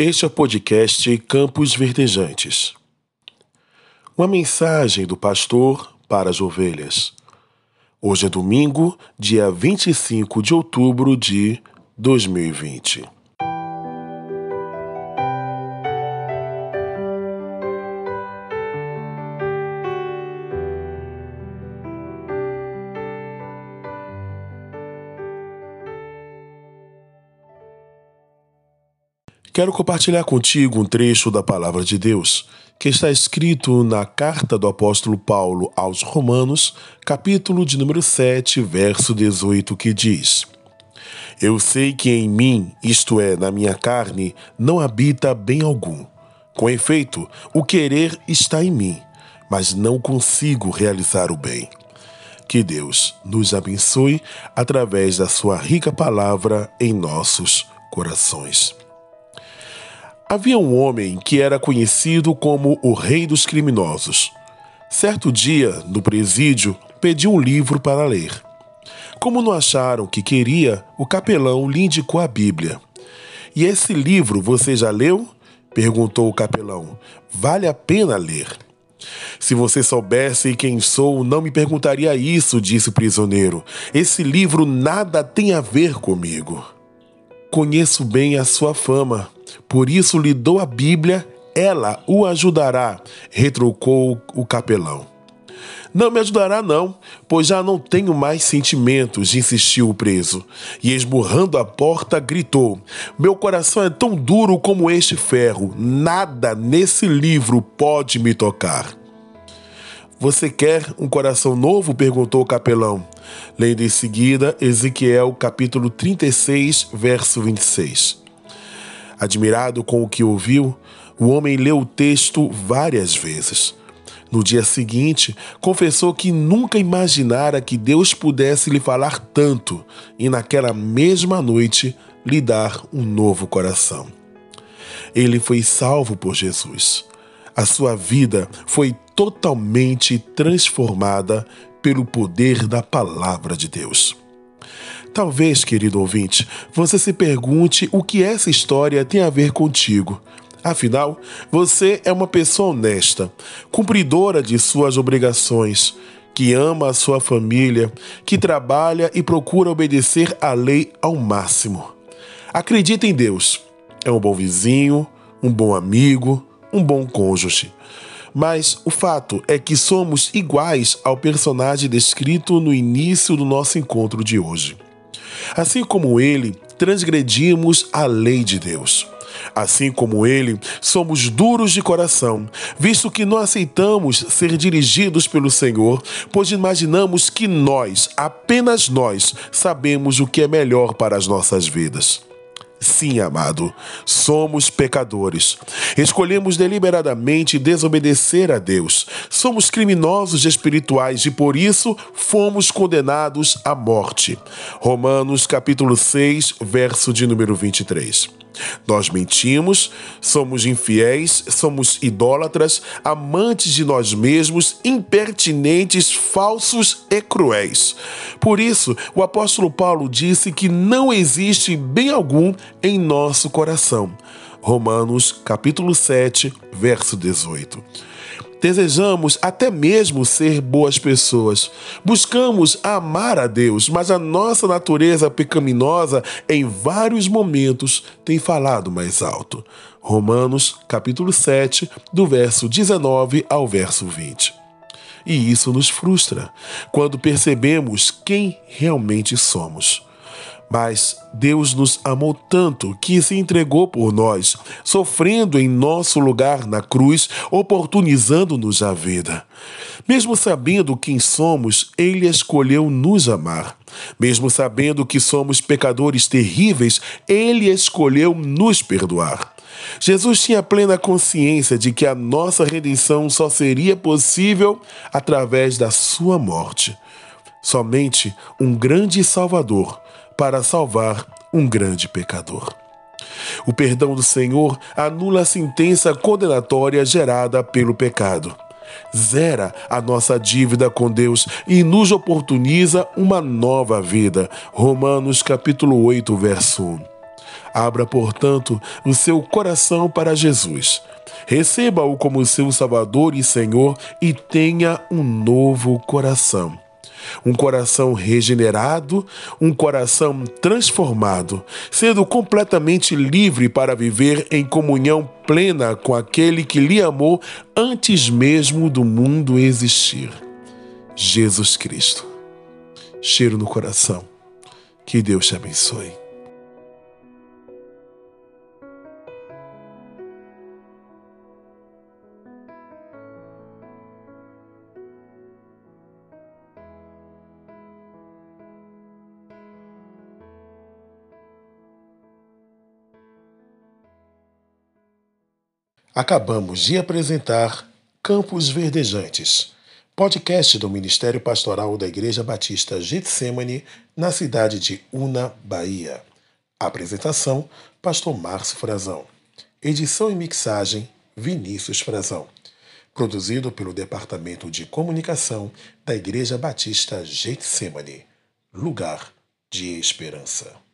Este é o podcast Campos Verdejantes. Uma mensagem do pastor para as ovelhas. Hoje é domingo, dia 25 de outubro de 2020. Quero compartilhar contigo um trecho da palavra de Deus que está escrito na carta do apóstolo Paulo aos Romanos, capítulo de número 7, verso 18, que diz: Eu sei que em mim, isto é, na minha carne, não habita bem algum. Com efeito, o querer está em mim, mas não consigo realizar o bem. Que Deus nos abençoe através da sua rica palavra em nossos corações. Havia um homem que era conhecido como o Rei dos Criminosos. Certo dia, no presídio, pediu um livro para ler. Como não acharam que queria, o capelão lhe indicou a Bíblia. E esse livro você já leu? perguntou o capelão. Vale a pena ler. Se você soubesse quem sou, não me perguntaria isso, disse o prisioneiro. Esse livro nada tem a ver comigo. Conheço bem a sua fama, por isso lhe dou a Bíblia, ela o ajudará, retrucou o capelão. Não me ajudará, não, pois já não tenho mais sentimentos, insistiu o preso. E esmurrando a porta, gritou: Meu coração é tão duro como este ferro, nada nesse livro pode me tocar. Você quer um coração novo? perguntou o capelão. Lendo em seguida Ezequiel capítulo 36, verso 26. Admirado com o que ouviu, o homem leu o texto várias vezes. No dia seguinte, confessou que nunca imaginara que Deus pudesse lhe falar tanto e, naquela mesma noite, lhe dar um novo coração. Ele foi salvo por Jesus. A sua vida foi totalmente transformada pelo poder da palavra de Deus. Talvez, querido ouvinte, você se pergunte o que essa história tem a ver contigo. Afinal, você é uma pessoa honesta, cumpridora de suas obrigações, que ama a sua família, que trabalha e procura obedecer à lei ao máximo. Acredita em Deus. É um bom vizinho, um bom amigo, um bom cônjuge. Mas o fato é que somos iguais ao personagem descrito no início do nosso encontro de hoje. Assim como ele, transgredimos a lei de Deus. Assim como ele, somos duros de coração, visto que não aceitamos ser dirigidos pelo Senhor, pois imaginamos que nós, apenas nós, sabemos o que é melhor para as nossas vidas. Sim, amado, somos pecadores. Escolhemos deliberadamente desobedecer a Deus. Somos criminosos espirituais e por isso fomos condenados à morte. Romanos capítulo 6, verso de número 23. Nós mentimos, somos infiéis, somos idólatras, amantes de nós mesmos, impertinentes, falsos e cruéis. Por isso, o apóstolo Paulo disse que não existe bem algum em nosso coração. Romanos capítulo 7, verso 18. Desejamos até mesmo ser boas pessoas. Buscamos amar a Deus, mas a nossa natureza pecaminosa em vários momentos tem falado mais alto. Romanos, capítulo 7, do verso 19 ao verso 20. E isso nos frustra quando percebemos quem realmente somos. Mas Deus nos amou tanto que se entregou por nós, sofrendo em nosso lugar na cruz, oportunizando-nos a vida. Mesmo sabendo quem somos, Ele escolheu nos amar. Mesmo sabendo que somos pecadores terríveis, Ele escolheu nos perdoar. Jesus tinha plena consciência de que a nossa redenção só seria possível através da Sua morte. Somente um grande Salvador para salvar um grande pecador. O perdão do Senhor anula a sentença condenatória gerada pelo pecado. Zera a nossa dívida com Deus e nos oportuniza uma nova vida. Romanos capítulo 8, verso 1. Abra, portanto, o seu coração para Jesus. Receba-o como seu Salvador e Senhor e tenha um novo coração um coração regenerado, um coração transformado, sendo completamente livre para viver em comunhão plena com aquele que lhe amou antes mesmo do mundo existir. Jesus Cristo. Cheiro no coração. Que Deus te abençoe. Acabamos de apresentar Campos Verdejantes, podcast do Ministério Pastoral da Igreja Batista Getsemane, na cidade de Una, Bahia. Apresentação: Pastor Márcio Frazão. Edição e mixagem: Vinícius Frazão. Produzido pelo Departamento de Comunicação da Igreja Batista Getsemane. Lugar de Esperança.